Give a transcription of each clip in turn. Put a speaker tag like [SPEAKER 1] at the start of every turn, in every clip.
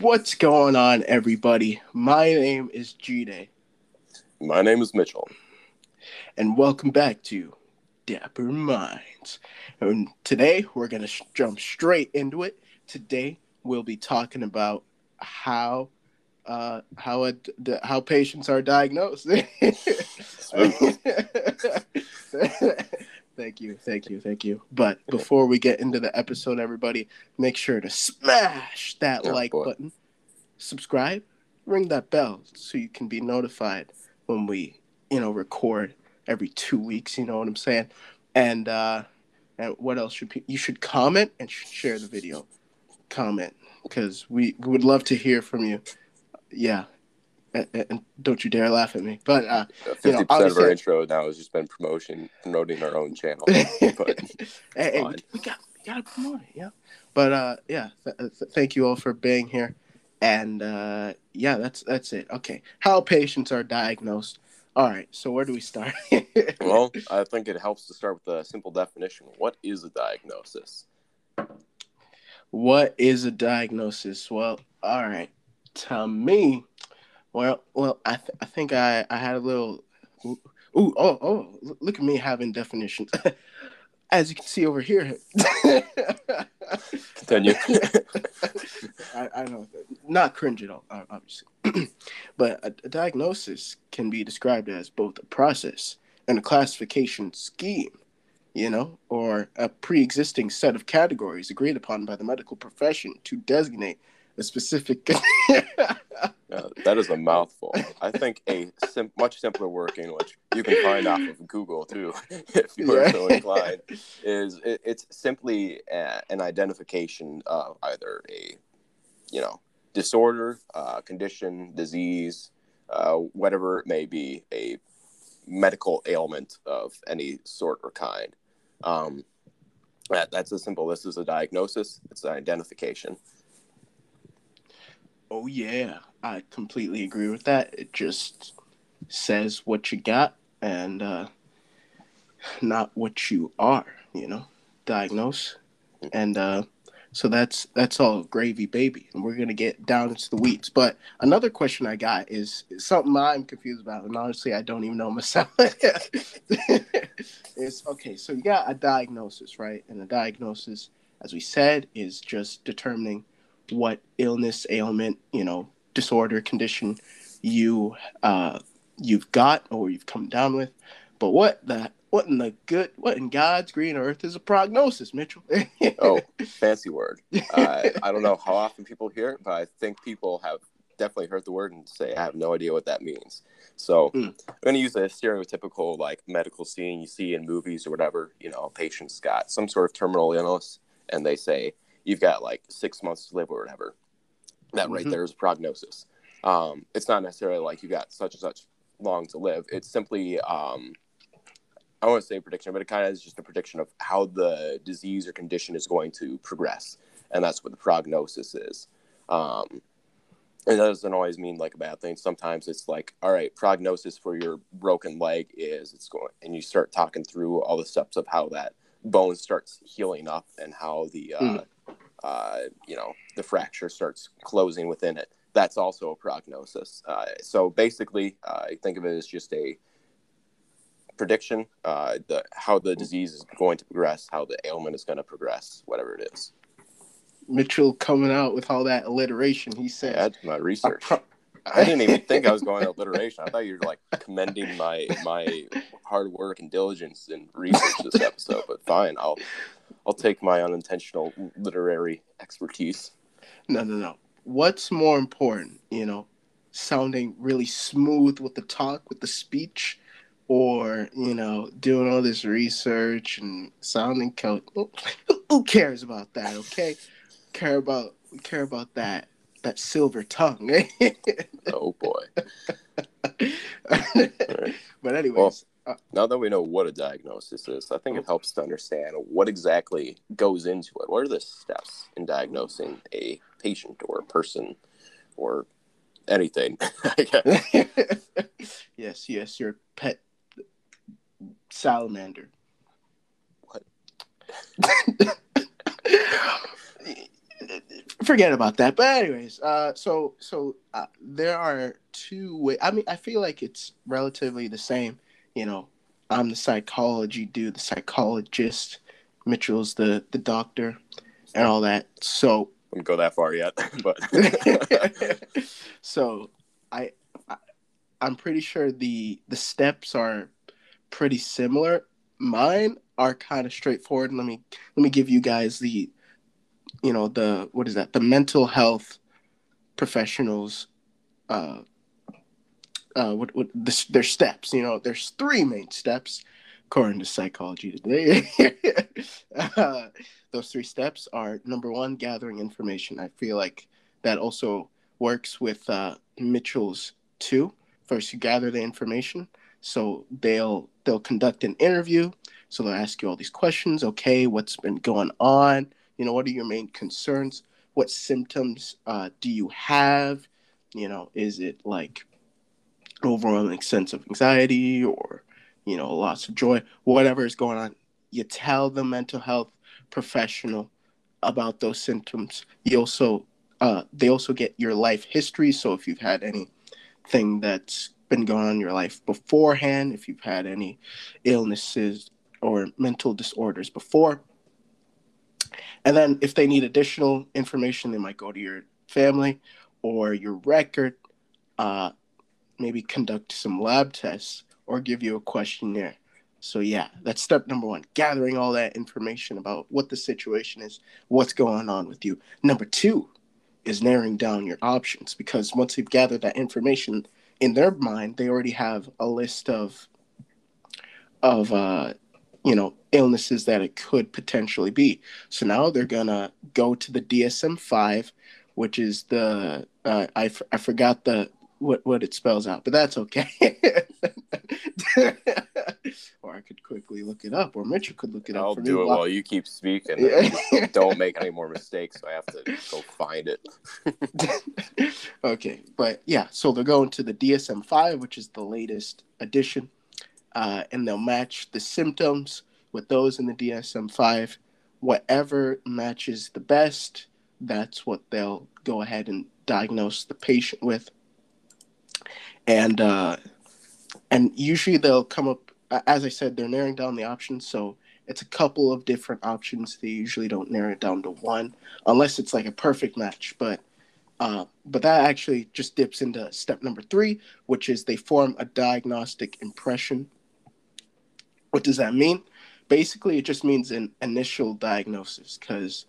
[SPEAKER 1] What's going on, everybody? My name is G Day,
[SPEAKER 2] My name is Mitchell.
[SPEAKER 1] and welcome back to Dapper Minds. And today we're going to sh- jump straight into it. Today we'll be talking about how uh, how a, the, how patients are diagnosed. thank you, thank you, thank you. But before we get into the episode, everybody, make sure to smash that
[SPEAKER 2] Oh,
[SPEAKER 1] like
[SPEAKER 2] boy.
[SPEAKER 1] button, subscribe, ring that bell so you can be notified when we, you know, record every two weeks. You know what I'm saying? And uh, and what else should pe- you should comment and sh- share the video, comment because we, we would love to hear from you. Yeah. And, don't you dare laugh at me. But uh,
[SPEAKER 2] Fifty
[SPEAKER 1] You know,
[SPEAKER 2] percent of our intro now has just been promotion, promoting our own channel. But
[SPEAKER 1] hey, hey, we, we got we got to promote it, yeah. But uh, yeah, th- th- thank you all for being here, and uh, yeah, that's that's it. Okay, how patients are diagnosed. All right, so where do we start?
[SPEAKER 2] well, I think it helps to start with a simple definition. What is a diagnosis?
[SPEAKER 1] what is a diagnosis? Well, all right, to me, well, well, I th- I think I I had a little. Ooh, oh, oh, look at me having definitions. As you can see over here.
[SPEAKER 2] Continue.
[SPEAKER 1] I, I know, not cringe at all, obviously. but a, a diagnosis can be described as both a process and a classification scheme, you know, or a pre existing set of categories agreed upon by the medical profession to designate a specific.
[SPEAKER 2] Uh, that is a mouthful. I think a sim- much simpler working, which you can find off of Google too, if you are
[SPEAKER 1] Yeah.
[SPEAKER 2] so inclined, is it, it's simply a, an identification of either a, you know, disorder, uh, condition, disease, uh, whatever it may be, a medical ailment of any sort or kind. Um, that, that's as simple. This is a diagnosis. It's an identification.
[SPEAKER 1] Oh yeah, I completely agree with that. It just says what you got and uh, not what you are. You know, diagnose, and uh, so that's that's all gravy, baby. And we're gonna get down into the weeds. But another question I got is, is something I'm confused about, and honestly, I don't even know myself. is okay. So you got a diagnosis, right? And a diagnosis, as we said, is just determining what illness, ailment, you know, disorder, condition you uh, you've got or you've come down with. But what the what in the good what in God's green earth is a prognosis, Mitchell?
[SPEAKER 2] Oh, fancy word. Uh, I don't know how often people hear it, but I think people have definitely heard the word and say, I have no idea what that means. So
[SPEAKER 1] Mm.
[SPEAKER 2] I'm going to use a stereotypical like medical scene you see in movies or whatever. You know, a patient's got some sort of terminal illness and they say, you've got like six months to live or whatever. That right
[SPEAKER 1] Mhm.
[SPEAKER 2] there is a prognosis. Um, it's not necessarily like you've got such and such long to live. It's simply, um, I want to say prediction, but it kind of is just a prediction of how the disease or condition is going to progress, and that's what the prognosis is. Um, and that doesn't always mean like a bad thing. Sometimes it's like, all right, prognosis for your broken leg is it's going, and you start talking through all the steps of how that bone starts healing up and how the, uh,
[SPEAKER 1] Mhm.
[SPEAKER 2] Uh, you know, the fracture starts closing within it. That's also a prognosis. Uh, so basically, uh, I think of it as just a prediction, uh, the how the disease is going to progress, how the ailment is going to progress, whatever it is.
[SPEAKER 1] Mitchell coming out with all that alliteration. He
[SPEAKER 2] Yeah, that's my research.
[SPEAKER 1] pro-
[SPEAKER 2] I didn't even think I was going to alliteration. I thought you were like commending my my hard work and diligence in research this episode. But fine, I'll I'll take my unintentional literary expertise.
[SPEAKER 1] No, no, no. What's more important, you know, sounding really smooth with the talk, with the speech, or, you know, doing all this research and sounding co- who cares about that, okay? Care about we care about that that silver tongue.
[SPEAKER 2] Oh boy.
[SPEAKER 1] but anyways, uh,
[SPEAKER 2] Now that we know what a diagnosis is, I think it helps to understand what exactly goes into it. What are the steps in diagnosing a patient or a person or anything?
[SPEAKER 1] Yes, yes, your pet salamander.
[SPEAKER 2] What?
[SPEAKER 1] forget about that. But anyways, uh, so so uh, there are two ways. I mean, I feel like it's relatively the same. You know, I'm the psychology dude, the psychologist. Mitchell's the the doctor, and all that. So
[SPEAKER 2] wouldn't go that far yet, but
[SPEAKER 1] so I, I I'm pretty sure the the steps are pretty similar. Mine are kind of straightforward. Let me let me give you guys the you know the what is that the mental health professionals uh uh what what the, their steps you know there's three main steps according to psychology today. Uh, those three steps are number one gathering information. I feel like that also works with uh mitchell's too first you gather the information so they'll they'll conduct an interview. So they'll ask you all these questions. Okay what's been going on? You know, what are your main concerns? What symptoms uh, do you have? You know, is it like overwhelming sense of anxiety or, you know, loss of joy, whatever is going on? You tell the mental health professional about those symptoms. You also, uh, they also get your life history. So if you've had anything that's been going on in your life beforehand, if you've had any illnesses or mental disorders before, and then if they need additional information, they might go to your family or your record, uh, maybe conduct some lab tests or give you a questionnaire. So yeah, that's step number one, gathering all that information about what the situation is, what's going on with you. Number two is narrowing down your options because once they've gathered that information in their mind, they already have a list of of uh, you know illnesses that it could potentially be. So now they're gonna go to the DSM five, which is the uh, I, f- I forgot the what what it spells out, but that's okay. or I could quickly look it up, or Mitchell could look it
[SPEAKER 2] I'll
[SPEAKER 1] up.
[SPEAKER 2] I'll do it while you keep speaking. don't make any more mistakes. So I have to go find
[SPEAKER 1] it. okay, but yeah, so they're going to the DSM five, which is the latest edition uh, and they'll match the symptoms with those in the DSM 5. Whatever matches the best, that's what they'll go ahead and diagnose the patient with. And uh, and usually they'll come up, as I said, they're narrowing down the options. So it's a couple of different options. They usually don't narrow it down to one unless it's like a perfect match. But uh, but that actually just dips into step number three, which is they form a diagnostic impression what does that mean? Basically, it just means an initial diagnosis because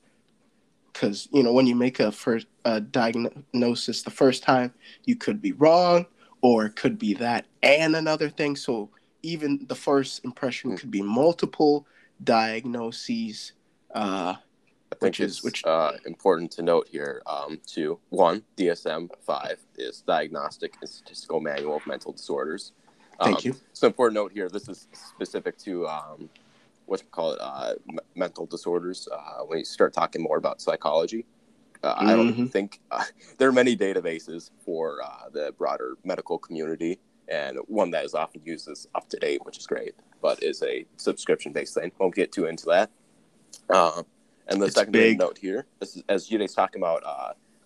[SPEAKER 1] because you know when you make a first a diagnosis the first time you could be wrong or it could be that and another thing so even the first impression could be multiple diagnoses uh,
[SPEAKER 2] I think which is which uh, important to note here um, too. One, DSM five is Diagnostic and Statistical Manual of Mental Disorders.
[SPEAKER 1] Thank um, you.
[SPEAKER 2] So important note here. This is specific to um, what you call uh, m- mental disorders. Uh, when you start talking more about psychology, uh, mm-hmm. I don't mm-hmm. think uh, there are many databases for uh, the broader medical community, and one that is often used is UpToDate, which is great, but is a subscription-based thing. Won't get too into that. Uh, and the it's second big. note here, this is, as Jude's talking about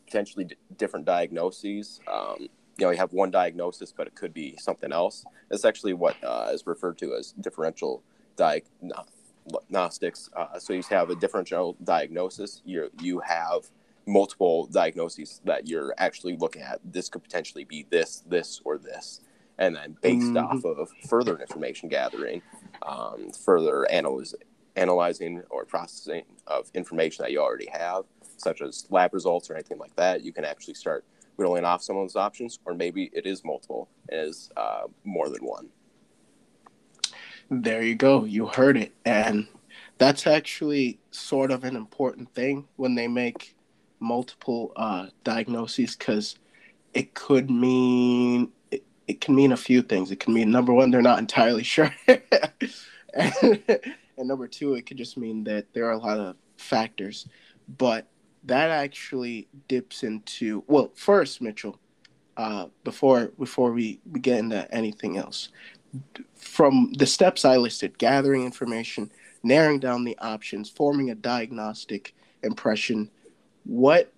[SPEAKER 2] potentially d- different diagnoses. Um, you know you have one diagnosis, but it could be something else. That's actually what uh, is referred to as differential diagnostics. Uh, so you have a differential diagnosis. You you have multiple diagnoses that you're actually looking at. This could potentially be this, this, or this, and then based mm-hmm. off of further information gathering, um, further analyze, analyzing or processing of information that you already have, such as lab results or anything like that, you can actually start whittling off some of those options, or maybe it is multiple, is uh, more than one.
[SPEAKER 1] There you go. You heard it. And that's actually sort of an important thing when they make multiple uh, diagnoses because it could mean it, it can mean a few things. It can mean number one, they're not entirely sure. and, and number two, it could just mean that there are a lot of factors. But that actually dips into well first mitchell uh, before before we, we get into anything else from the steps i listed gathering information narrowing down the options forming a diagnostic impression what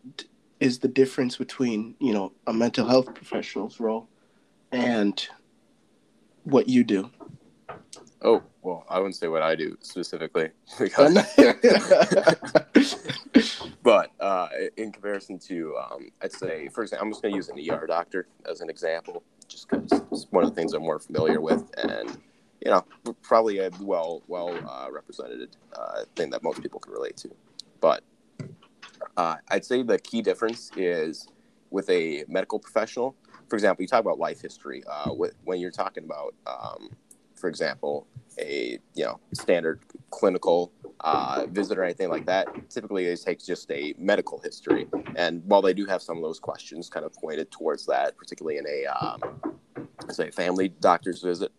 [SPEAKER 1] is the difference between you know a mental health professional's role and what you do?
[SPEAKER 2] Oh well, I wouldn't say what I do specifically, because but uh, in comparison to, um, I'd say, for example, I'm just going to use an ER doctor as an example, just because it's one of the things I'm more familiar with, and you know, probably a well well uh, represented uh, thing that most people can relate to. But uh, I'd say the key difference is with a medical professional. For example, you talk about life history. Uh, with, when you're talking about, um, for example, a you know standard clinical uh, visit or anything like that, typically it takes just a medical history. And while they do have some of those questions kind of pointed towards that, particularly in a um, say family doctor's visit,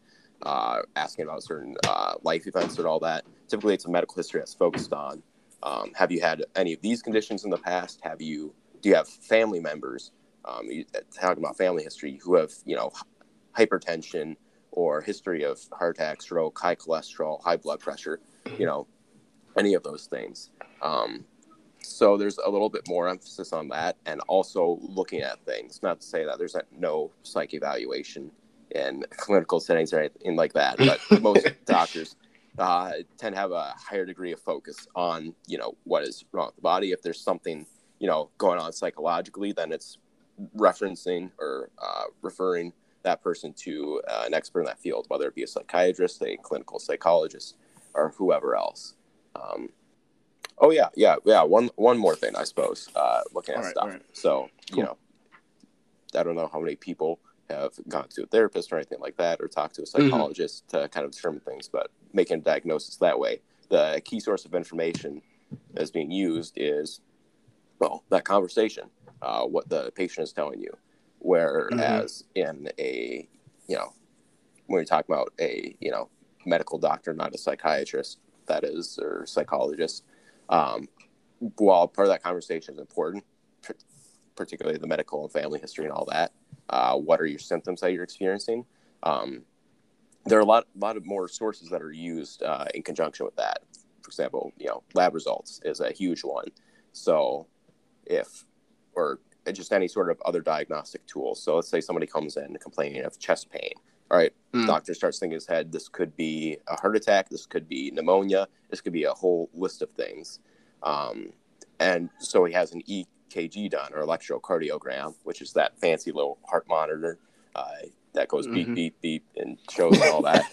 [SPEAKER 2] uh, asking about certain uh, life events and all that. Typically, it's a medical history that's focused on um, have you had any of these conditions in the past? Have you do you have family members? Um, you, uh, talking about family history who have you know hypertension or history of heart attack, stroke, high cholesterol, high blood pressure, you know, any of those things. Um, so there's a little bit more emphasis on that, and also looking at things. Not to say that there's no psych evaluation in clinical settings or anything like that, but most doctors uh, tend to have a higher degree of focus on you know what is wrong with the body. If there's something you know going on psychologically, then it's referencing or uh, referring that person to uh, an expert in that field, whether it be a psychiatrist, a clinical psychologist, or whoever else. Um, oh yeah, yeah, yeah. One one more thing, I suppose. Uh, looking at right, stuff. Right. So cool. you know, I don't know how many people have gone to a therapist or anything like that, or talked to a mm-hmm. psychologist mm-hmm. to kind of determine things, but making a diagnosis that way. The key source of information that's being used is, well, that conversation, uh, what the patient is telling you. Whereas mm-hmm. in a, you know, when you talk about a, you know, medical doctor, not a psychiatrist, that is, or psychologist, um, while part of that conversation is important, particularly the medical and family history and all that, uh, what are your symptoms that you're experiencing? Um, there are a lot, lot of more sources that are used uh, in conjunction with that. For example, you know, lab results is a huge one. So, if or just any sort of other diagnostic tools. So, let's say somebody comes in complaining of chest pain. All right, mm. doctor starts thinking his head. This could be a heart attack. This could be pneumonia. This could be a whole list of things. Um, and so he has an EKG done or electrocardiogram, which is that fancy little heart monitor. Uh, that goes beep mm-hmm. beep beep and shows all that.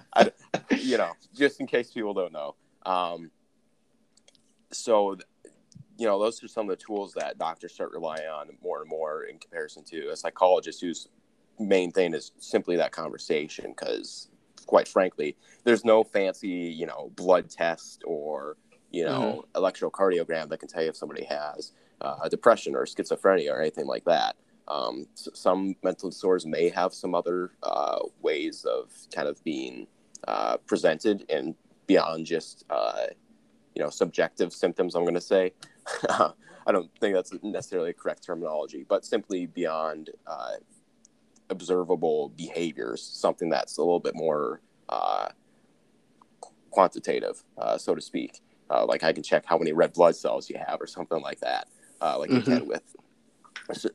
[SPEAKER 2] I, you know, just in case people don't know. Um, so, you know, those are some of the tools that doctors start relying on more and more in comparison to a psychologist whose main thing is simply that conversation. Because, quite frankly, there's no fancy, you know, blood test or you know mm-hmm. electrocardiogram that can tell you if somebody has uh, a depression or schizophrenia or anything like that. Um, some mental disorders may have some other uh, ways of kind of being uh, presented and beyond just uh, you know subjective symptoms. I'm going to say. I don't think that's necessarily a correct terminology, but simply beyond uh, observable behaviors, something that's a little bit more uh, quantitative, uh, so to speak. Like I can check how many red blood cells you have, or something like that, like mm-hmm. you can with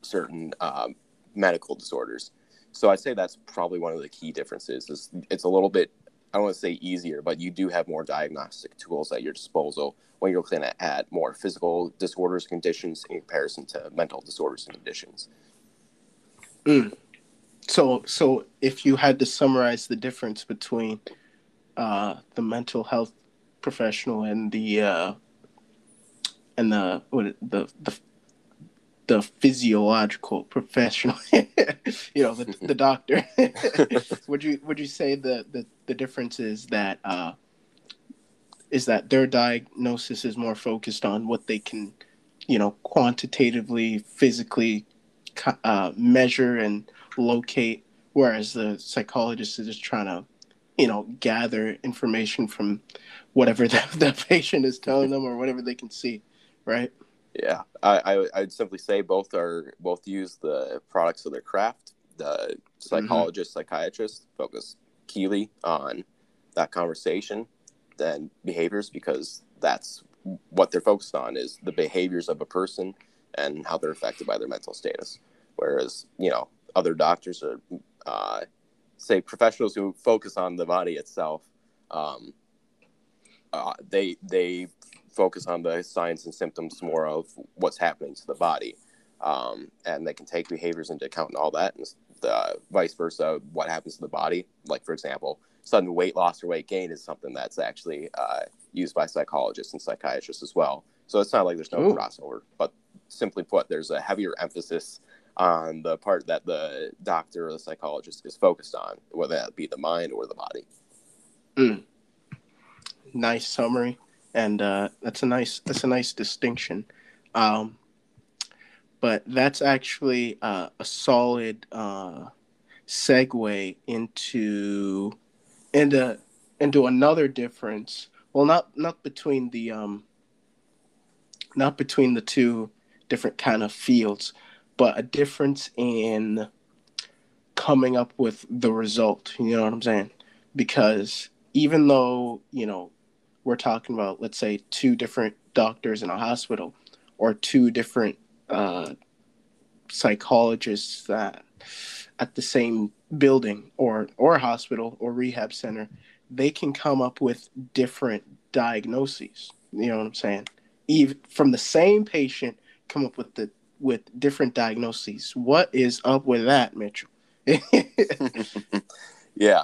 [SPEAKER 2] certain um, medical disorders. So I'd say that's probably one of the key differences. Is it's a little bit I don't want to say easier, but you do have more diagnostic tools at your disposal when you're looking at, at more physical disorders conditions in comparison to mental disorders and conditions.
[SPEAKER 1] Mm. So, so if you had to summarize the difference between uh, the mental health professional and the uh, and the what the the the physiological professional, you know, the, the doctor. would you would you say the, the, the difference is that uh, is that their diagnosis is more focused on what they can, you know, quantitatively, physically uh, measure and locate, whereas the psychologist is just trying to, you know, gather information from whatever that, the patient is telling them or whatever they can see, right?
[SPEAKER 2] Yeah, I, I would simply say both are both use the products of their craft. The psychologist, mm-hmm. psychiatrist focus keenly on that conversation, then behaviors because that's what they're focused on is the behaviors of a person and how they're affected by their mental status. Whereas, you know, other doctors are, uh, say, professionals who focus on the body itself, um, uh, they they focus on the signs and symptoms more of what's happening to the body, um, and they can take behaviors into account and all that, and the vice versa, what happens to the body. Like for example, sudden weight loss or weight gain is something that's actually uh, used by psychologists and psychiatrists as well. So it's not like there's no Ooh. crossover, but simply put, there's a heavier emphasis on the part that the doctor or the psychologist is focused on, whether that be the mind or the body.
[SPEAKER 1] Mm. Nice summary, and uh, that's a nice that's a nice distinction. Um, but that's actually uh, a solid uh, segue into into into another difference. Well, not not between the um, not between the two different kind of fields, but a difference in coming up with the result. You know what I'm saying? Because even though you know we're talking about, let's say, two different doctors in a hospital or two different uh, psychologists that at the same building or or hospital or rehab center, they can come up with different diagnoses. You know what I'm saying? Even from the same patient, come up with the with different diagnoses. What is up with that, Mitchell?
[SPEAKER 2] yeah,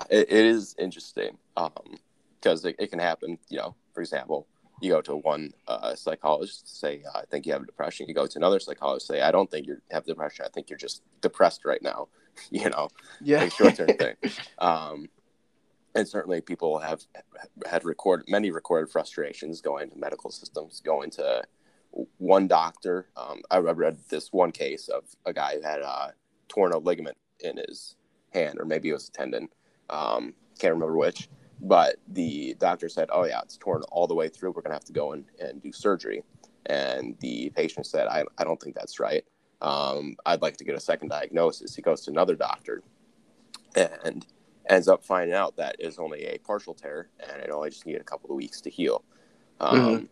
[SPEAKER 2] it, it is interesting because um, it, it can happen. You know, for example, you go to one uh, psychologist say i think you have depression you go to another psychologist say i don't think you have depression i think you're just depressed right now you know yeah like short-term thing um, and certainly people have had recorded many recorded frustrations going to medical systems going to one doctor um, i read this one case of a guy who had uh, torn a ligament in his hand or maybe it was a tendon um, can't remember which but the doctor said, "Oh yeah, it's torn all the way through. We're gonna have to go in and do surgery." And the patient said, "I, I don't think that's right. Um, I'd like to get a second diagnosis." He goes to another doctor, and ends up finding out that it's only a partial tear, and it only just needed a couple of weeks to heal. Um, mm-hmm.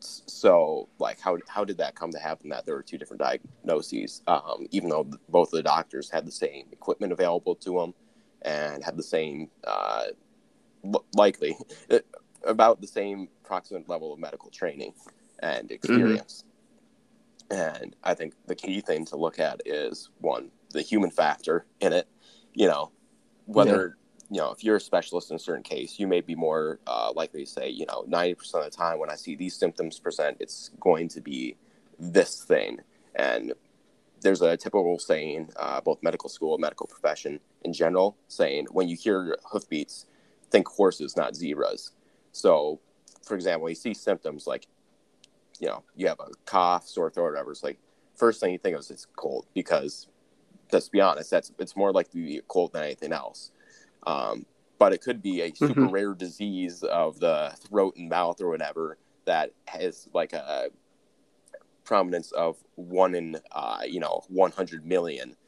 [SPEAKER 2] So, like, how how did that come to happen? That there were two different diagnoses, um, even though both of the doctors had the same equipment available to them and had the same uh, likely about the same approximate level of medical training and experience. Mm-hmm. And I think the key thing to look at is one, the human factor in it. You know, whether yeah. You know if you're a specialist in a certain case, you may be more uh, likely to say, you know, ninety percent of the time when I see these symptoms present, it's going to be this thing. And there's a typical saying, uh, both medical school, medical profession in general, saying when you hear hoofbeats, think horses, not zebras. So, for example, you see symptoms like, you know, you have a cough, sore throat, whatever. It's like first thing you think of is it's cold because, let's be honest, that's it's more likely to be cold than anything else. Um, but it could be a super mm-hmm. rare disease of the throat and mouth or whatever that has like a prominence of one in uh, you know 100 million.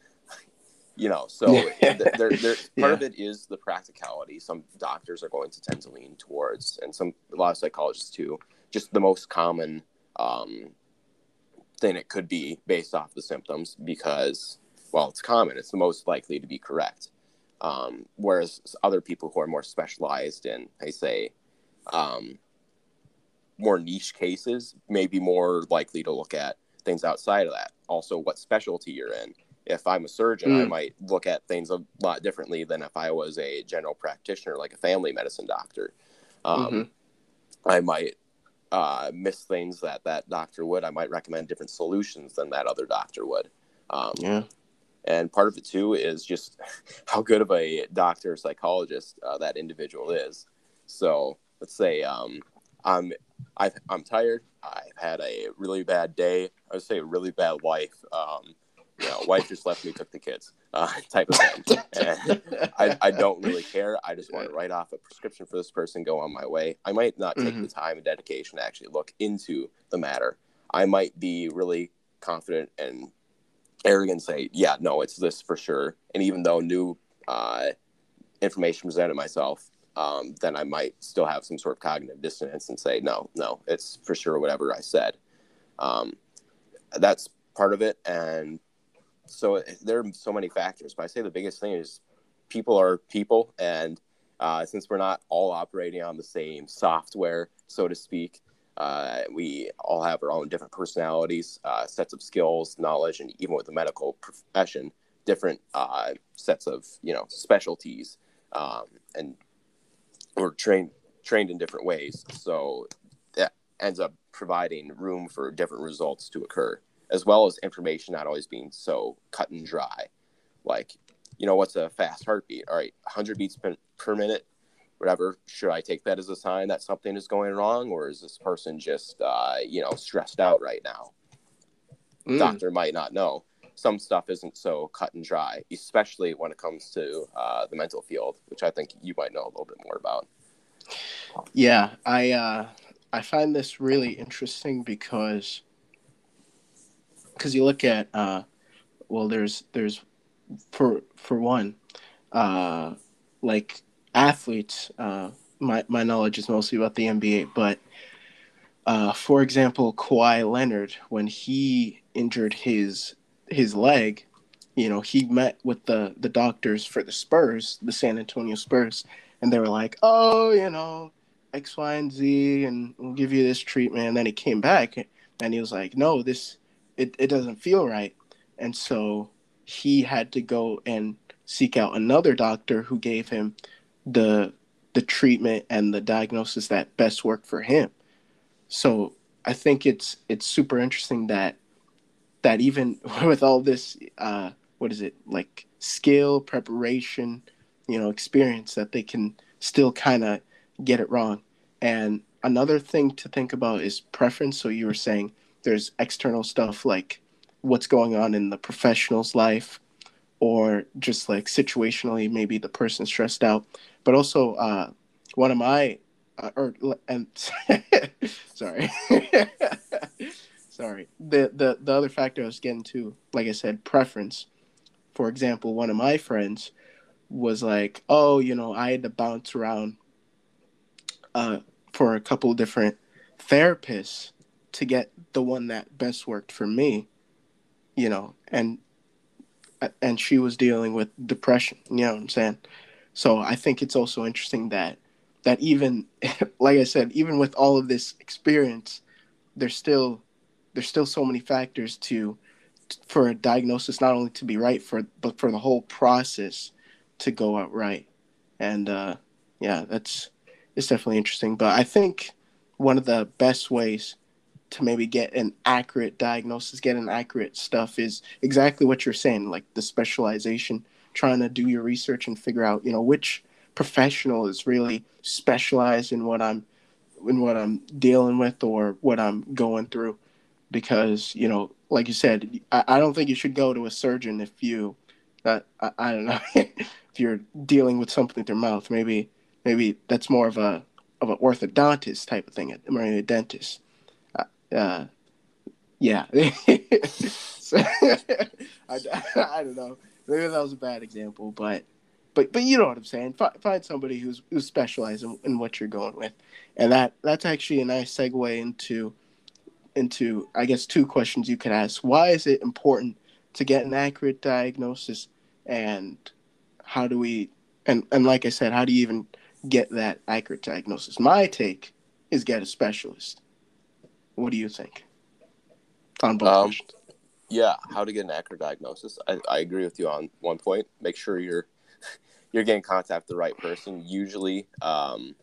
[SPEAKER 2] You know so part yeah. of it is the practicality. Some doctors are going to tend to lean towards and some a lot of psychologists too just the most common um, thing it could be based off the symptoms because well it's common. It's the most likely to be correct um, whereas other people who are more specialized in they say um, more niche cases may be more likely to look at things outside of that also what specialty you're in if I'm a surgeon, mm. I might look at things a lot differently than if I was a general practitioner, like a family medicine doctor. Um, mm-hmm. I might uh, miss things that that doctor would. I might recommend different solutions than that other doctor would. Um, yeah. And part of it too is just how good of a doctor or psychologist uh, that individual is. So let's say um, I'm i am tired. I've had a really bad day. I would say a really bad life. Um, you know, wife just left me, took the kids, uh, type of thing. And I, I don't really care. I just want to write off a prescription for this person, go on my way. I might not take mm-hmm. the time and dedication to actually look into the matter. I might be really confident and arrogant, say, yeah, no, it's this for sure. And even though new uh, information presented myself, um, then I might still have some sort of cognitive dissonance and say, no, no, it's for sure whatever I said. Um, that's part of it. And so there are so many factors, but I say the biggest thing is people are people. And uh, since we're not all operating on the same software, so to speak, uh, we all have our own different personalities, uh, sets of skills, knowledge, and even with the medical profession, different uh, sets of you know specialties, um, and we're trained trained in different ways. So that ends up providing room for different results to occur, as well as information not always being so cut and dry. Like, you know, what's a fast heartbeat? All right, 100 beats per, per minute whatever should i take that as a sign that something is going wrong or is this person just uh, you know stressed out right now? Mm. doctor might not know. Some stuff isn't so cut and dry especially when it comes to uh, the mental field which i think you might know a little bit more about.
[SPEAKER 1] Yeah i uh, i find this really interesting because because you look at uh, well there's there's for for one uh like athletes, uh, my my knowledge is mostly about the NBA, but uh, for example, Kawhi Leonard, when he injured his his leg, you know, he met with the the doctors for the Spurs, the San Antonio Spurs, and they were like, "Oh, you know, X, Y, and Z, and we'll give you this treatment." And then he came back, and he was like, "No, this it it doesn't feel right," and so he had to go and seek out another doctor who gave him the the treatment and the diagnosis that best work for him. So I think it's it's super interesting that that even with all this uh, what is it like skill preparation you know experience that they can still kind of get it wrong. And another thing to think about is preference. So you were saying there's external stuff like what's going on in the professional's life or just like situationally maybe the person's stressed out but also uh, one of my uh, or and sorry. Sorry. The, the the other factor i was getting to like i said preference. For example one of my friends was like oh you know i had to bounce around uh, for a couple different therapists to get the one that best worked for me you know and and she was dealing with depression you know what i'm saying so I think it's also interesting that that even like I said, even with all of this experience, there's still there's still so many factors to for a diagnosis not only to be right for but for the whole process to go out right. And uh, yeah, that's it's definitely interesting. But I think one of the best ways to maybe get an accurate diagnosis, get an accurate stuff is exactly what you're saying, like the specialization trying to do your research and figure out, you know, which professional is really specialized in what I'm in what I'm dealing with or what I'm going through. Because, you know, like you said, I, I don't think you should go to a surgeon if you uh, I, I don't know if you're dealing with something with your mouth. Maybe maybe that's more of a of an orthodontist type of thing, or a dentist. Uh, uh yeah. so, I, I don't know. Maybe that was a bad example, but but but you know what I'm saying. F- find somebody who's who's specialized in, in what you're going with, and that that's actually a nice segue into into I guess two questions you can ask. Why is it important to get an accurate diagnosis, and how do we and and like I said, how do you even get that accurate diagnosis? My take is get a specialist. What do you think
[SPEAKER 2] on both um, questions? Yeah, how to get an accurate diagnosis. I, I agree with you on one point. Make sure you're you're getting contact with the right person. Usually, um,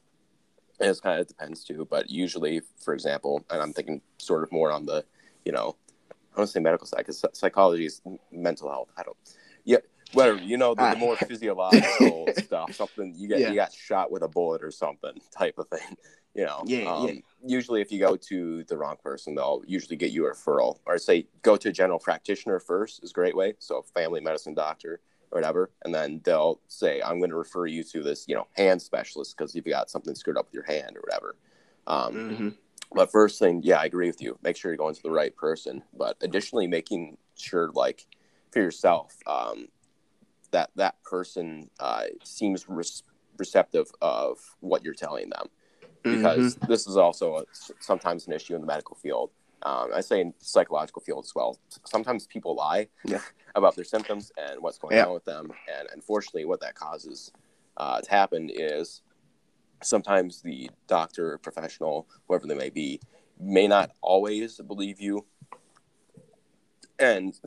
[SPEAKER 2] and it's kind of it depends too, but usually, for example, and I'm thinking sort of more on the, you know, I don't say medical side because psychology is mental health. I don't. Yeah, whatever. You know, the, the ah. more physiological stuff, something you get yeah. you got shot with a bullet or something type of thing. You know, yeah, um, yeah. Usually, if you go to the wrong person, they'll usually get you a referral, or say go to a general practitioner first is a great way. So, family medicine doctor or whatever, and then they'll say, "I'm going to refer you to this, you know, hand specialist because you've got something screwed up with your hand or whatever." Um, mm-hmm. But first thing, yeah, I agree with you. Make sure you're going to the right person. But additionally, making sure, like, for yourself, um, that that person uh, seems res- receptive of what you're telling them because mm-hmm. this is also a, sometimes an issue in the medical field. Um, I say in psychological field as well. Sometimes people lie
[SPEAKER 1] yeah.
[SPEAKER 2] about their symptoms and what's going yeah. on with them, and unfortunately, what that causes uh, to happen is sometimes the doctor, professional, whoever they may be, may not always believe you, and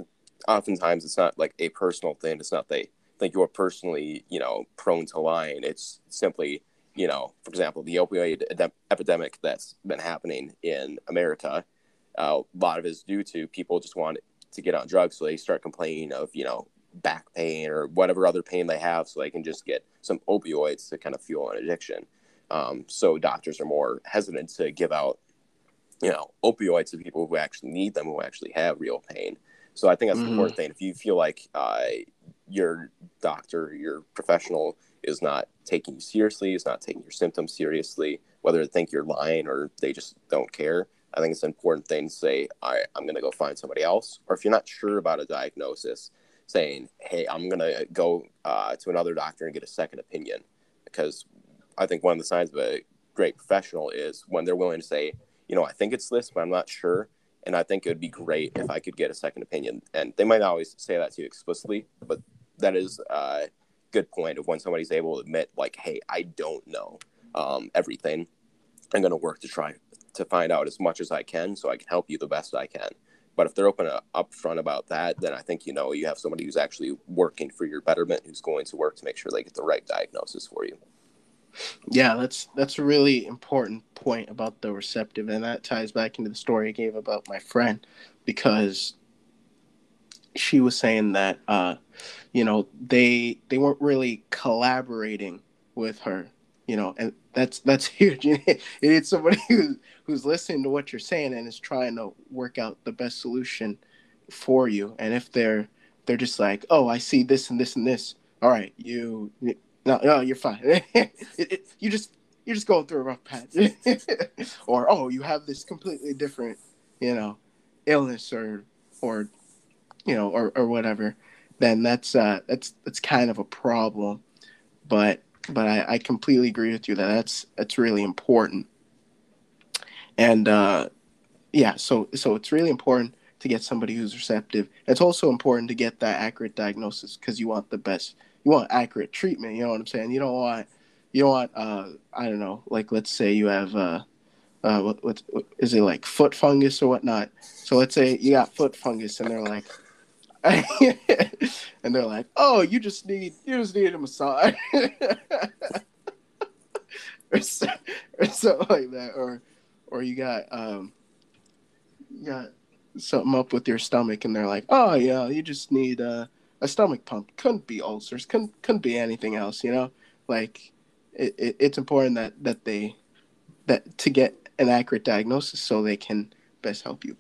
[SPEAKER 2] oftentimes it's not like a personal thing. It's not they think you're personally, you know, prone to lying. It's simply you know, for example, the opioid epidemic that's been happening in America, uh, a lot of it is due to people just want to get on drugs, so they start complaining of you know back pain or whatever other pain they have, so they can just get some opioids to kind of fuel an addiction. Um, so doctors are more hesitant to give out, you know, opioids to people who actually need them, who actually have real pain. So I think that's mm-hmm. an important thing. If you feel like uh, your doctor, your professional is not taking you seriously, is not taking your symptoms seriously, whether they think you're lying or they just don't care. I think it's an important thing to say, I, I'm going to go find somebody else. Or if you're not sure about a diagnosis, saying, hey, I'm going to go uh, to another doctor and get a second opinion. Because I think one of the signs of a great professional is when they're willing to say, you know, I think it's this, but I'm not sure. And I think it would be great if I could get a second opinion. And they might not always say that to you explicitly, but that is uh, good point of when somebody's able to admit like hey i don't know um, everything. I'm going to work to try to find out as much as i can so i can help you the best i can. But if they're open up front about that then i think you know you have somebody who's actually working for your betterment who's going to work to make sure they get the right diagnosis for you.
[SPEAKER 1] Yeah that's that's a really important point about the receptive and that ties back into the story i gave about my friend because she was saying that uh, you know they they weren't really collaborating with her you know and that's that's huge. Need somebody who's who's listening to what you're saying and is trying to work out the best solution for you. And if they're they're just like oh i see this and this and this. All right you no no you're fine. It, it, you just you're just going through a rough patch. Or oh you have this completely different you know illness or or you know, or, or whatever, then that's uh, that's that's kind of a problem. But but I, I completely agree with you that that's that's really important. And uh, yeah, so so it's really important to get somebody who's receptive. It's also important to get that accurate diagnosis because you want the best. You want accurate treatment. You know what I'm saying? You don't want you don't want uh, I don't know like let's say you have uh, uh what, what, what is it like foot fungus or whatnot. So let's say you got foot fungus and they're like and they're like, "Oh, you just need you just need a massage." or, so, or something like that. Or or you got um you got something up with your stomach and they're like oh yeah you just need a, a stomach pump. Couldn't be ulcers. Couldn't couldn't be anything else you know? Like it, it, it's important that that they that to get an accurate diagnosis so they can best help you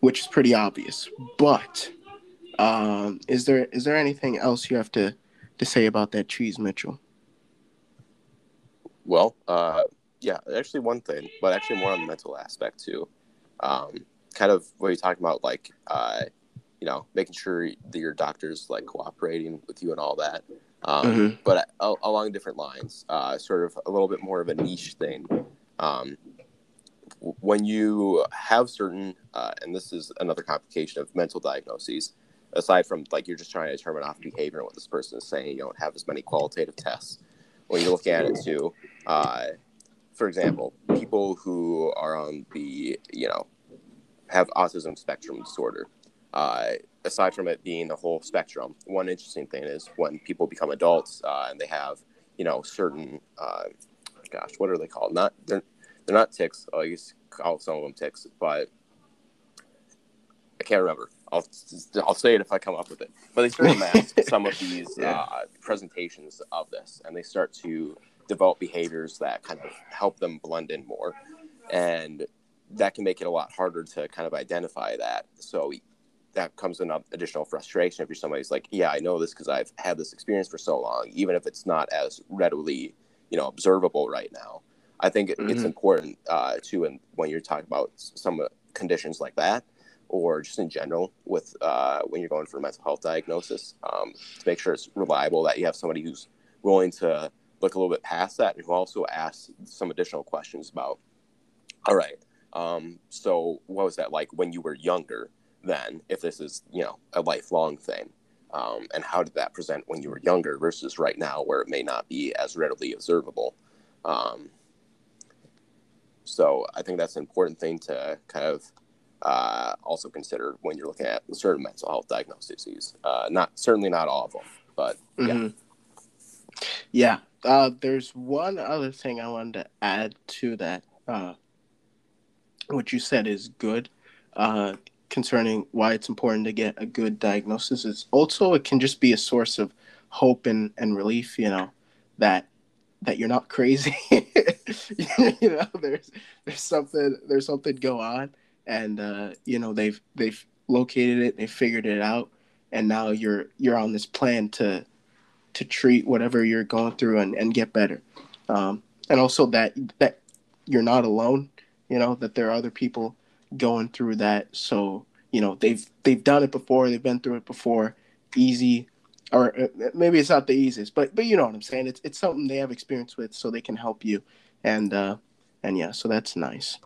[SPEAKER 1] which is pretty obvious. But um, is there is there anything else you have to to say about that cheese, Mitchell?
[SPEAKER 2] Well, uh, yeah, actually one thing, but actually more on the mental aspect too. Um, kind of what you're talking about, like uh, you know, making sure that your doctor's like cooperating with you and all that. Um, mm-hmm. But uh, along different lines, uh, sort of a little bit more of a niche thing. Um, when you have certain, uh, and this is another complication of mental diagnoses, aside from like you're just trying to determine off behavior and what this person is saying, you don't have as many qualitative tests. When you look at it too, uh, for example, people who are on the you know have autism spectrum disorder. Uh, aside from it being the whole spectrum, one interesting thing is when people become adults uh, and they have you know certain uh, gosh, what are they called? Not they're they're not tics. I guess call some of them tics, but I can't remember. I'll I'll say it if I come up with it. But they start to mask some of these yeah. uh, presentations of this, and they start to develop behaviors that kind of help them blend in more, and that can make it a lot harder to kind of identify that. So that comes in additional frustration if you're somebody's like, yeah, I know this because I've had this experience for so long, even if it's not as readily, you know, observable right now. I think mm-hmm. it's important uh, too, and when you're talking about some conditions like that, or just in general with uh, when you're going for a mental health diagnosis um, to make sure it's reliable that you have somebody who's willing to look a little bit past that and who also asks some additional questions about, all right, um, so what was that like when you were younger then, if this is, you know, a lifelong thing? Um, and how did that present when you were younger versus right now where it may not be as readily observable? Um, so I think that's an important thing to kind of uh, also consider when you're looking at certain mental health diagnoses. Uh, not certainly not all of them, but yeah. Mm-hmm.
[SPEAKER 1] Yeah. Uh, there's one other thing I wanted to add to that. Uh, what you said is good uh, concerning why it's important to get a good diagnosis. It's also it can just be a source of hope and, and relief. You know that that you're not crazy. you know, there's there's something there's something go on, and uh, you know they've they've located it, they figured it out, and now you're you're on this plan to to treat whatever you're going through and, and get better. Um, and also that that you're not alone. You know that there are other people going through that. So you know they've they've done it before. They've been through it before. Easy or uh, maybe it's not the easiest, but but you know what I'm saying. It's it's something they have experience with, so they can help you, and uh, and yeah, so that's nice.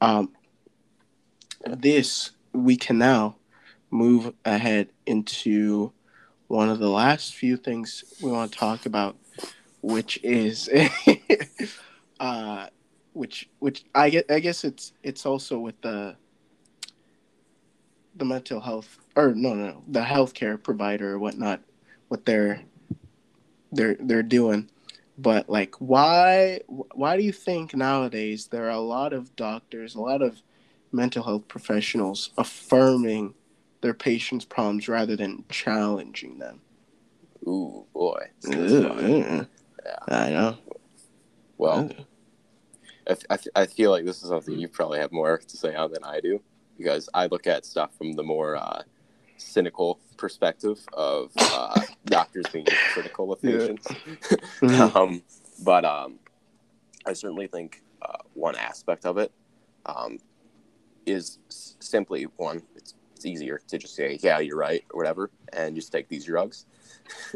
[SPEAKER 1] Um, this we can now move ahead into one of the last few things we want to talk about, which is, uh, which which I get I guess it's it's also with the the mental health or no no, no the healthcare provider or whatnot what they're they're they're doing. But like why why do you think nowadays there are a lot of doctors a lot of mental health professionals affirming their patients problems rather than challenging them
[SPEAKER 2] ooh boy
[SPEAKER 1] yeah. i know
[SPEAKER 2] well I, I, I feel like this is something you probably have more to say on than i do because i look at stuff from the more uh, cynical perspective of uh, doctors being critical of patients. Yeah. Mm-hmm. um, but um, I certainly think uh, one aspect of it um, is simply one. It's, it's easier to just say, "Yeah, you're right," or whatever, and just take these drugs.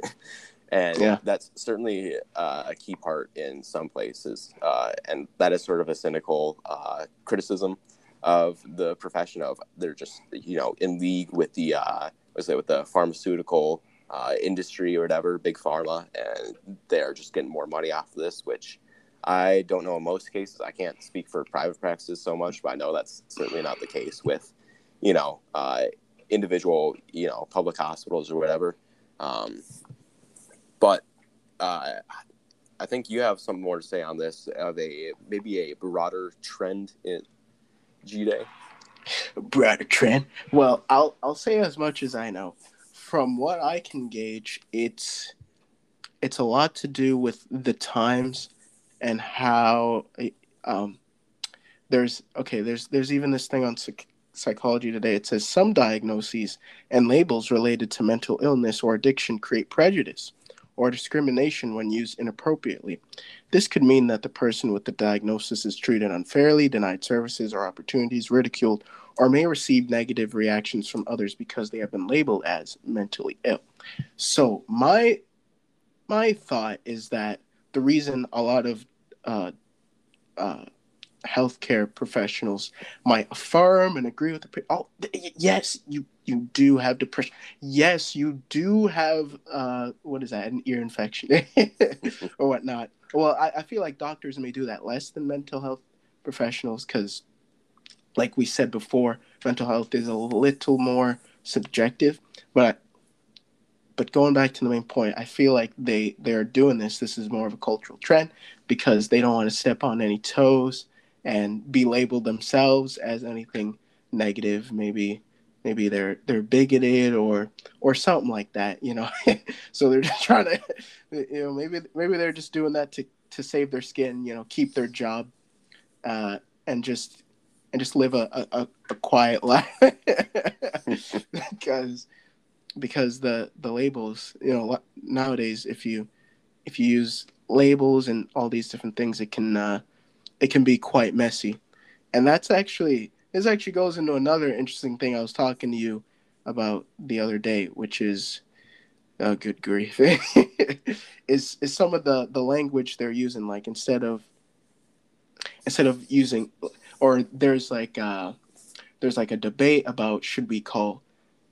[SPEAKER 2] and yeah. that's certainly uh, a key part in some places, uh, and that is sort of a cynical uh, criticism of the profession of they're just you know in league with the uh was it with the pharmaceutical uh, industry or whatever big pharma and they're just getting more money off of this which i don't know in most cases i can't speak for private practices so much but i know that's certainly not the case with you know uh, individual you know public hospitals or whatever um, but uh, I think you have some more to say on this of a maybe a broader trend in Jide?
[SPEAKER 1] Broader trend. Well, I'll I'll say as much as I know. From what I can gauge, it's it's a lot to do with the times and how um, there's okay there's there's even this thing on psych- psychology today it says some diagnoses and labels related to mental illness or addiction create prejudice or discrimination when used inappropriately. This could mean that the person with the diagnosis is treated unfairly, denied services or opportunities, ridiculed, or may receive negative reactions from others because they have been labeled as mentally ill. So my my thought is that the reason a lot of uh, uh, healthcare professionals might affirm and agree with the oh yes you you do have depression. Yes you do have uh what is that an ear infection or whatnot. Well I, I feel like doctors may do that less than mental health professionals because like we said before mental health is a little more subjective but but going back to the main point i feel like they they're doing this this is more of a cultural trend because they don't want to step on any toes and be labeled themselves as anything negative. Maybe maybe they're they're bigoted or or something like that you know? So they're just trying to you know maybe maybe they're just doing that to to save their skin you know keep their job uh and just and just live a a, a quiet life. Because because the the labels you know nowadays if you if you use labels and all these different things it can uh it can be quite messy. And that's actually this actually goes into another interesting thing I was talking to you about the other day, which is Oh, good grief! is is some of the the language they're using like instead of instead of using or there's like uh there's like a debate about should we call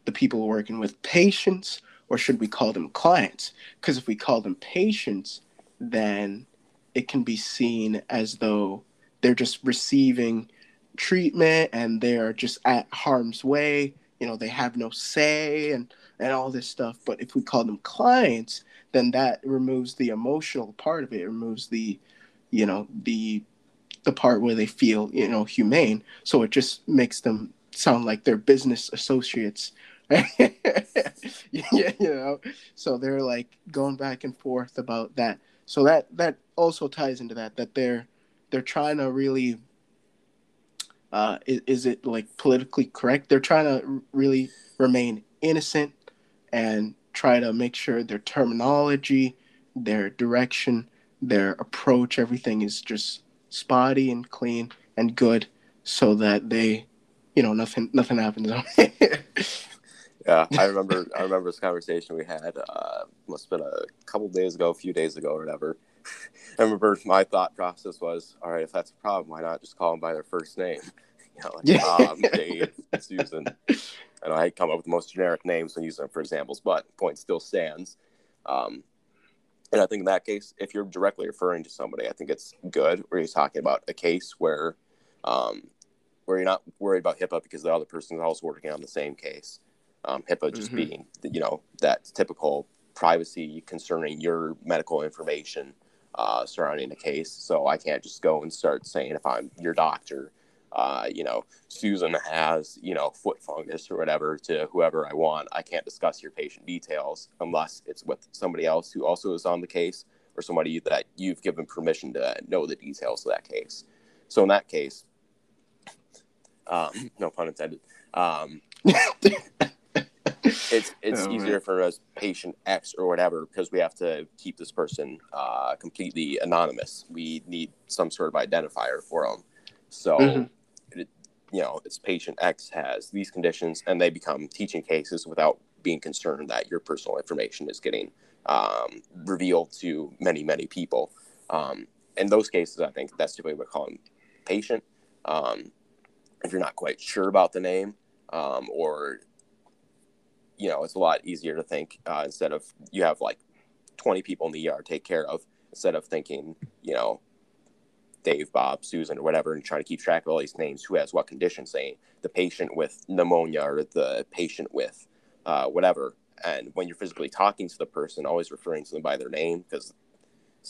[SPEAKER 1] the people working with patients or should we call them clients? Because if we call them patients then it can be seen as though they're just receiving treatment and they're just at harm's way. You know they have no say and and all this stuff. But if we call them clients then that removes the emotional part of it, it removes the you know the the part where they feel you know humane. So it just makes them sound like they're business associates yeah you know so they're like going back and forth about that so that that also ties into that that they're they're trying to really uh, is, is it like politically correct? They're trying to really remain innocent and try to make sure their terminology, their direction, their approach, everything is just spotty and clean and good, so that they, you know, nothing nothing happens.
[SPEAKER 2] yeah, I remember I remember this conversation we had. Uh, must have been a couple days ago, a few days ago, or whatever. I remember my thought process was, all right, if that's a problem, why not just call them by their first name? You know, like yeah. Tom, Dave, Susan. And I come up with the most generic names when using them for examples, but point still stands. Um, and I think in that case, if you're directly referring to somebody, I think it's good. Where you're talking about a case where, um, where you're not worried about HIPAA because the other person is also working on the same case. Um, HIPAA just mm-hmm. being, you know, that typical privacy concerning your medical information uh, surrounding a case. So I can't just go and start saying if I'm your doctor uh, you know, Susan has, you know, foot fungus or whatever to whoever I want. I can't discuss your patient details unless it's with somebody else who also is on the case or somebody that you've given permission to know the details of that case. So in that case, um, no pun intended. Um, it's it's oh, easier man. for us patient X or whatever because we have to keep this person uh, completely anonymous. We need some sort of identifier for them. So mm-hmm you know, this patient X has these conditions, and they become teaching cases without being concerned that your personal information is getting um, revealed to many, many people. Um, in those cases, I think that's typically what we call them patient. Um, if you're not quite sure about the name, um, or you know, it's a lot easier to think uh, instead of you have like 20 people in the ER take care of instead of thinking, you know, Dave, Bob, Susan, or whatever, and trying to keep track of all these names, who has what condition, saying the patient with pneumonia or the patient with uh, whatever. And when you're physically talking to the person, always referring to them by their name, because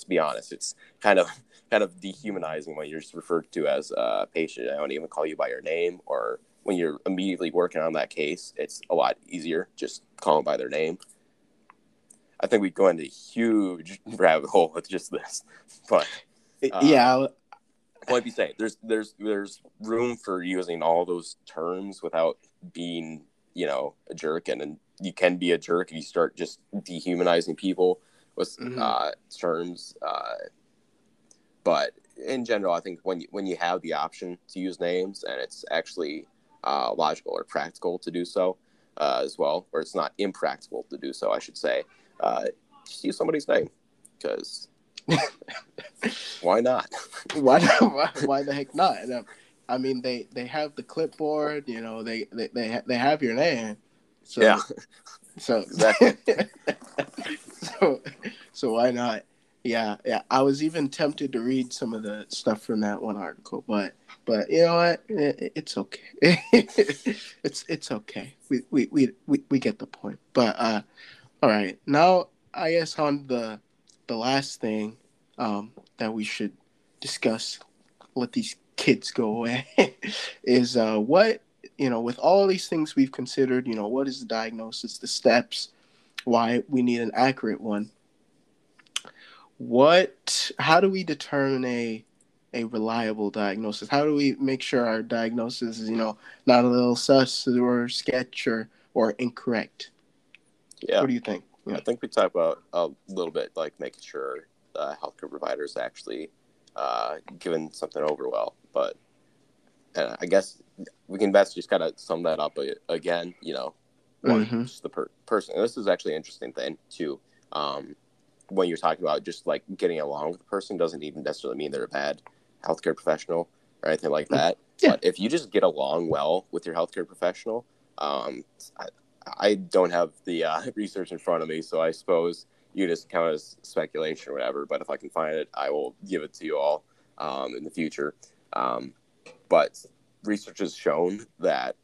[SPEAKER 2] to be honest, it's kind of kind of dehumanizing when you're just referred to as a patient. I don't even call you by your name, or when you're immediately working on that case, it's a lot easier just call them by their name. I think we'd go into a huge rabbit hole with just this, but
[SPEAKER 1] uh, yeah,
[SPEAKER 2] like you say, there's there's there's room for using all those terms without being you know a jerk, and, and you can be a jerk if you start just dehumanizing people with mm-hmm. uh, terms. Uh, but in general, I think when you, when you have the option to use names and it's actually uh, logical or practical to do so uh, as well, or it's not impractical to do so, I should say, uh, just use somebody's name because why not?
[SPEAKER 1] why, why, why the heck not? I mean, they they have the clipboard. You know, they they they, ha- they have your name. So,
[SPEAKER 2] yeah.
[SPEAKER 1] So exactly. so so why not? Yeah, yeah. I was even tempted to read some of the stuff from that one article, but but you know what? It's okay. it's it's okay. We, we we we we get the point. But uh, all right. Now I guess on the the last thing um, that we should discuss, let these kids go away, is uh, what, you know, with all these things we've considered, you know, what is the diagnosis, the steps, why we need an accurate one. What, how do we determine a, a reliable diagnosis? How do we make sure our diagnosis is, you know, not a little sus or sketch or, or incorrect?
[SPEAKER 2] Yeah.
[SPEAKER 1] What do you think?
[SPEAKER 2] Yeah. I think we talk about a little bit like making sure uh, healthcare providers actually uh, giving something over well. But uh, I guess we can best just kind of sum that up again. You know, one, mm-hmm. just the per- person. And this is actually an interesting thing too. Um, when you're talking about just like getting along with the person doesn't even necessarily mean they're a bad healthcare professional or anything like mm-hmm. that. Yeah. But if you just get along well with your healthcare professional, um, I, I, don't have the uh, research in front of me, so I suppose you just count as speculation or whatever. But if I can find it, I will give it to you all um, in the future. Um, but research has shown that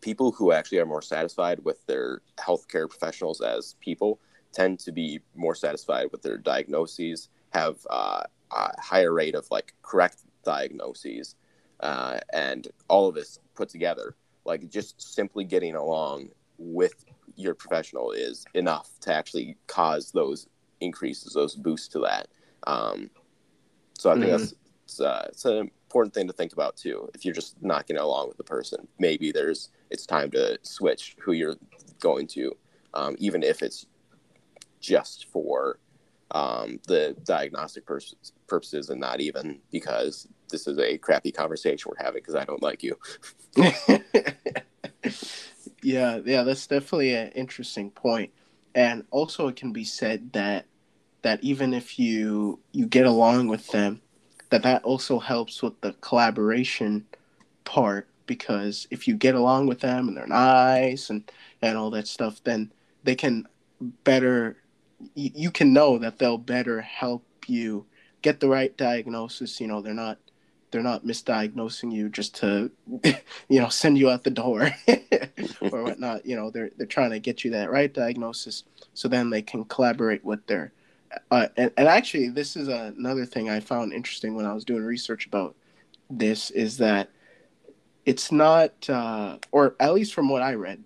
[SPEAKER 2] people who actually are more satisfied with their healthcare professionals as people tend to be more satisfied with their diagnoses, have uh, a higher rate of like correct diagnoses, uh, and all of this put together, like just simply getting along with your professional is enough to actually cause those increases, those boosts to that. Um, so I think mm-hmm. that's it's, uh, it's an important thing to think about too. If you're just not getting along with the person, maybe there's it's time to switch who you're going to, um, even if it's just for um, the diagnostic pur- purposes and not even because this is a crappy conversation we're having because I don't like you.
[SPEAKER 1] yeah, yeah, that's definitely an interesting point. And also, it can be said that that even if you you get along with them, that that also helps with the collaboration part because if you get along with them and they're nice and and all that stuff, then they can better you can know that they'll better help you get the right diagnosis. You know, they're not they're not misdiagnosing you just to you know send you out the door or whatnot. You know, they're they're trying to get you that right diagnosis so then they can collaborate with their uh, and, and actually this is another thing I found interesting when I was doing research about this is that it's not uh, or at least from what I read,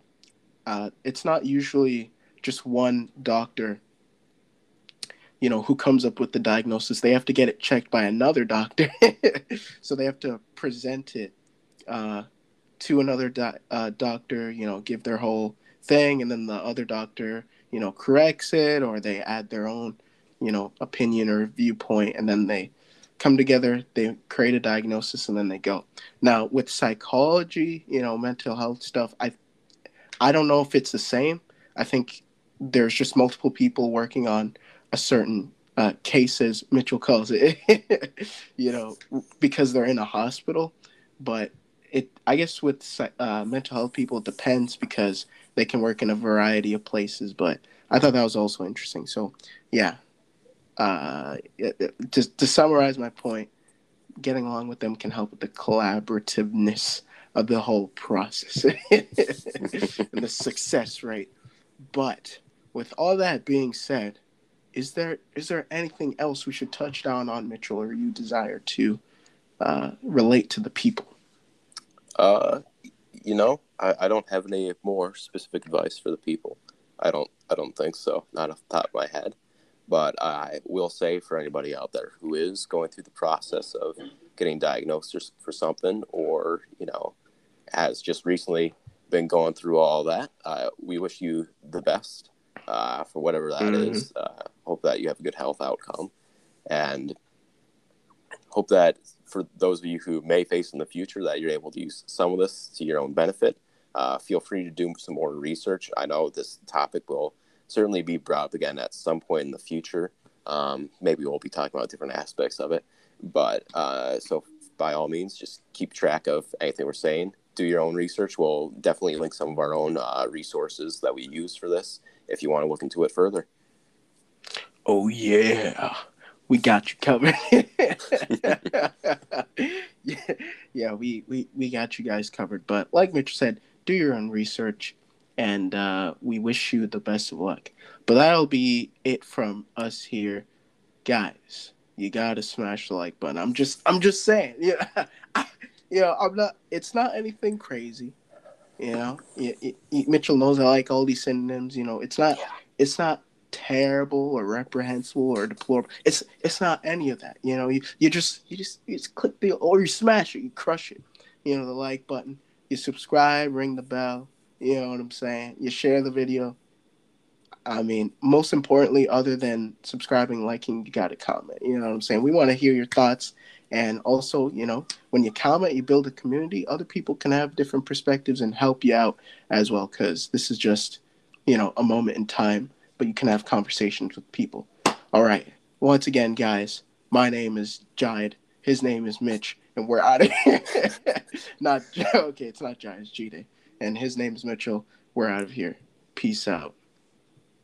[SPEAKER 1] uh, it's not usually just one doctor you know, who comes up with the diagnosis. They have to get it checked by another doctor. so they have to present it uh, to another uh, doctor, you know, give their whole thing, and then the other doctor, you know, corrects it or they add their own, you know, opinion or viewpoint, and then they come together, they create a diagnosis, and then they go. Now, with psychology, you know, mental health stuff, I, I don't know if it's the same. I think there's just multiple people working on a certain uh, case, as Mitchell calls it, you know, because they're in a hospital. But it, I guess, with uh, mental health people, it depends because they can work in a variety of places. But I thought that was also interesting. So, yeah, uh, to, to summarize my point, getting along with them can help with the collaborativeness of the whole process and the success rate. But with all that being said, is there is there anything else we should touch down on Mitchell, or you desire to uh, relate to the people?
[SPEAKER 2] Uh, you know, I, I don't have any more specific advice for the people. I don't I don't think so, not off the top of my head. But I will say for anybody out there who is going through the process of getting diagnosed for something, or you know, has just recently been going through all that, uh, we wish you the best uh, for whatever that mm-hmm. is. Uh, hope that you have a good health outcome, and hope that for those of you who may face in the future, that you're able to use some of this to your own benefit. Uh, feel free to do some more research. I know this topic will certainly be brought up again at some point in the future. Um, maybe we'll be talking about different aspects of it, but uh, so by all means, just keep track of anything we're saying. Do your own research. We'll definitely link some of our own uh, resources that we use for this if you want to look into it further.
[SPEAKER 1] Oh yeah, we got you covered. yeah, yeah, we, we we got you guys covered. But like Mitch said, do your own research, and uh, we wish you the best of luck. But that'll be it from us here, guys. You gotta smash the like button. I'm just I'm just saying. Yeah, I, you know I'm not. It's not anything crazy. You know, Mitchell knows I like all these synonyms. You know, it's not it's not terrible or reprehensible or deplorable. It's it's not any of that. You know, you, you just you just you just click the or you smash it, you crush it. You know, the like button. You subscribe, ring the bell. You know what I'm saying? You share the video. I mean, most importantly, other than subscribing, liking, you got to comment. You know what I'm saying? We want to hear your thoughts And also, you know, when you comment, you build a community, other people can have different perspectives and help you out as well. Because this is just, you know, a moment in time, but you can have conversations with people. All right. Once again, guys, my name is Jide. His name is Mitch, and we're out of here. not okay. It's not Jide. It's Jide, and his name is Mitchell. We're out of here. Peace out.